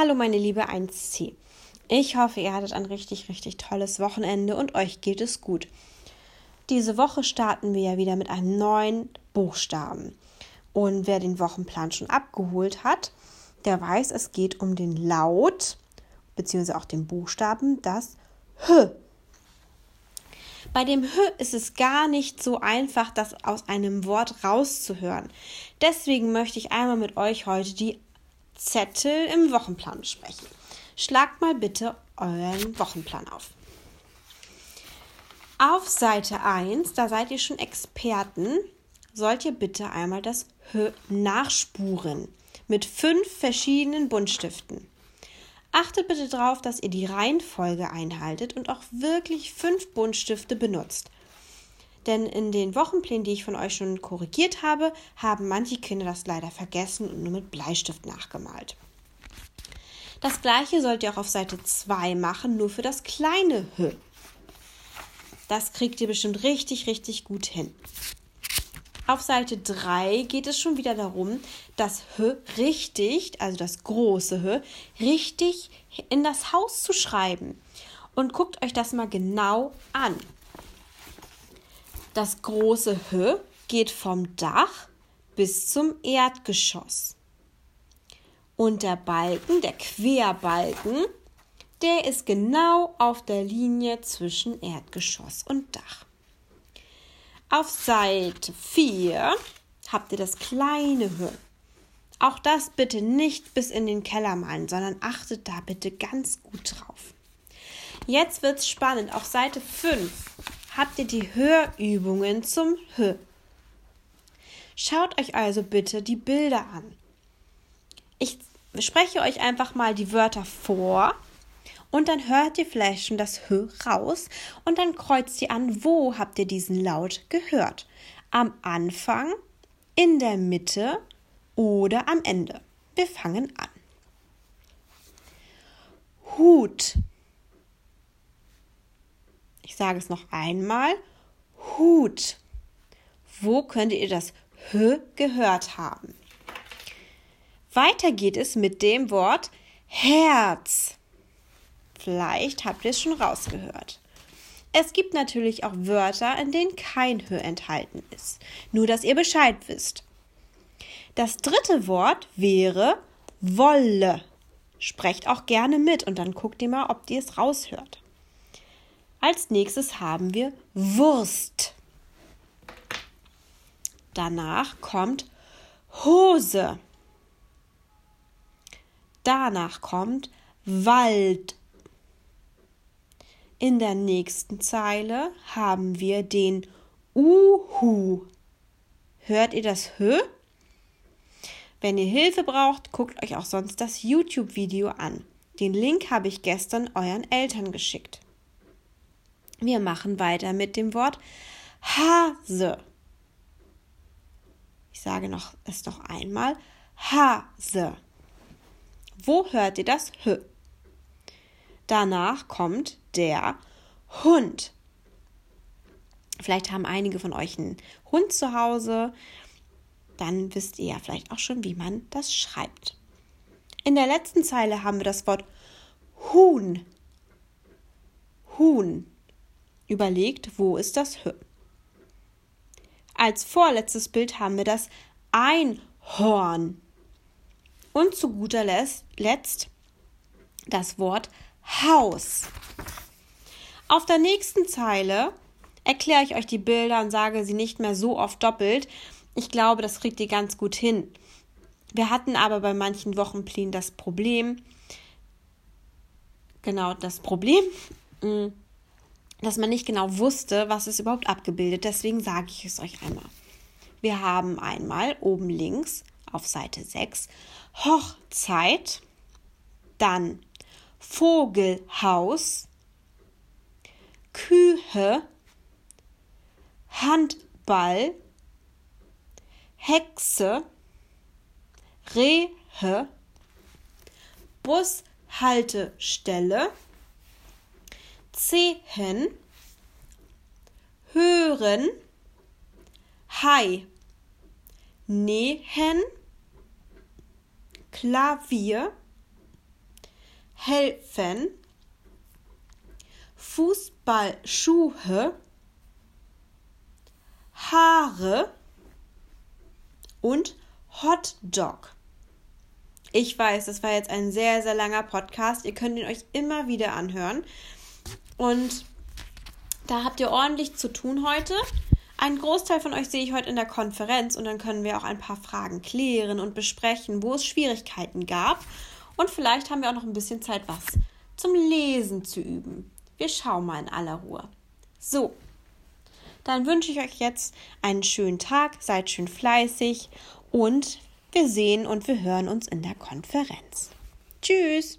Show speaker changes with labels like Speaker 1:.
Speaker 1: Hallo meine liebe 1C. Ich hoffe, ihr hattet ein richtig, richtig tolles Wochenende und euch geht es gut. Diese Woche starten wir ja wieder mit einem neuen Buchstaben. Und wer den Wochenplan schon abgeholt hat, der weiß, es geht um den Laut bzw. auch den Buchstaben, das H. Bei dem H ist es gar nicht so einfach, das aus einem Wort rauszuhören. Deswegen möchte ich einmal mit euch heute die Zettel im Wochenplan besprechen. Schlagt mal bitte euren Wochenplan auf. Auf Seite 1, da seid ihr schon Experten, sollt ihr bitte einmal das H nachspuren mit fünf verschiedenen Buntstiften. Achtet bitte darauf, dass ihr die Reihenfolge einhaltet und auch wirklich fünf Buntstifte benutzt. Denn in den Wochenplänen, die ich von euch schon korrigiert habe, haben manche Kinder das leider vergessen und nur mit Bleistift nachgemalt. Das gleiche sollt ihr auch auf Seite 2 machen, nur für das kleine H. Das kriegt ihr bestimmt richtig, richtig gut hin. Auf Seite 3 geht es schon wieder darum, das H richtig, also das große H, richtig in das Haus zu schreiben. Und guckt euch das mal genau an. Das große H geht vom Dach bis zum Erdgeschoss. Und der Balken, der Querbalken, der ist genau auf der Linie zwischen Erdgeschoss und Dach. Auf Seite 4 habt ihr das kleine H. Auch das bitte nicht bis in den Keller malen, sondern achtet da bitte ganz gut drauf. Jetzt wird's spannend. Auf Seite 5 habt ihr die Hörübungen zum H. Schaut euch also bitte die Bilder an. Ich spreche euch einfach mal die Wörter vor und dann hört ihr vielleicht schon das H raus und dann kreuzt ihr an, wo habt ihr diesen Laut gehört? Am Anfang, in der Mitte oder am Ende. Wir fangen an. Hut sage es noch einmal. Hut. Wo könntet ihr das H gehört haben? Weiter geht es mit dem Wort Herz. Vielleicht habt ihr es schon rausgehört. Es gibt natürlich auch Wörter, in denen kein H enthalten ist. Nur, dass ihr Bescheid wisst. Das dritte Wort wäre Wolle. Sprecht auch gerne mit und dann guckt ihr mal, ob ihr es raushört. Als nächstes haben wir Wurst. Danach kommt Hose. Danach kommt Wald. In der nächsten Zeile haben wir den Uhu. Hört ihr das Hö? Wenn ihr Hilfe braucht, guckt euch auch sonst das YouTube-Video an. Den Link habe ich gestern euren Eltern geschickt. Wir machen weiter mit dem Wort Hase. Ich sage noch es noch einmal. Hase. Wo hört ihr das H? Danach kommt der Hund. Vielleicht haben einige von euch einen Hund zu Hause. Dann wisst ihr ja vielleicht auch schon, wie man das schreibt. In der letzten Zeile haben wir das Wort Huhn. Huhn überlegt, wo ist das H. Als vorletztes Bild haben wir das Einhorn. Und zu guter Letzt das Wort Haus. Auf der nächsten Zeile erkläre ich euch die Bilder und sage sie nicht mehr so oft doppelt. Ich glaube, das kriegt ihr ganz gut hin. Wir hatten aber bei manchen Wochenplänen das Problem, genau das Problem, mm, dass man nicht genau wusste, was es überhaupt abgebildet. Deswegen sage ich es euch einmal. Wir haben einmal oben links auf Seite 6 Hochzeit, dann Vogelhaus, Kühe, Handball, Hexe, Rehe, Bushaltestelle, sehen, hören, Hai, nähen, Klavier, helfen, Fußballschuhe, Haare und Hotdog. Ich weiß, das war jetzt ein sehr, sehr langer Podcast. Ihr könnt ihn euch immer wieder anhören. Und da habt ihr ordentlich zu tun heute. Einen Großteil von euch sehe ich heute in der Konferenz und dann können wir auch ein paar Fragen klären und besprechen, wo es Schwierigkeiten gab. Und vielleicht haben wir auch noch ein bisschen Zeit, was zum Lesen zu üben. Wir schauen mal in aller Ruhe. So, dann wünsche ich euch jetzt einen schönen Tag, seid schön fleißig und wir sehen und wir hören uns in der Konferenz. Tschüss!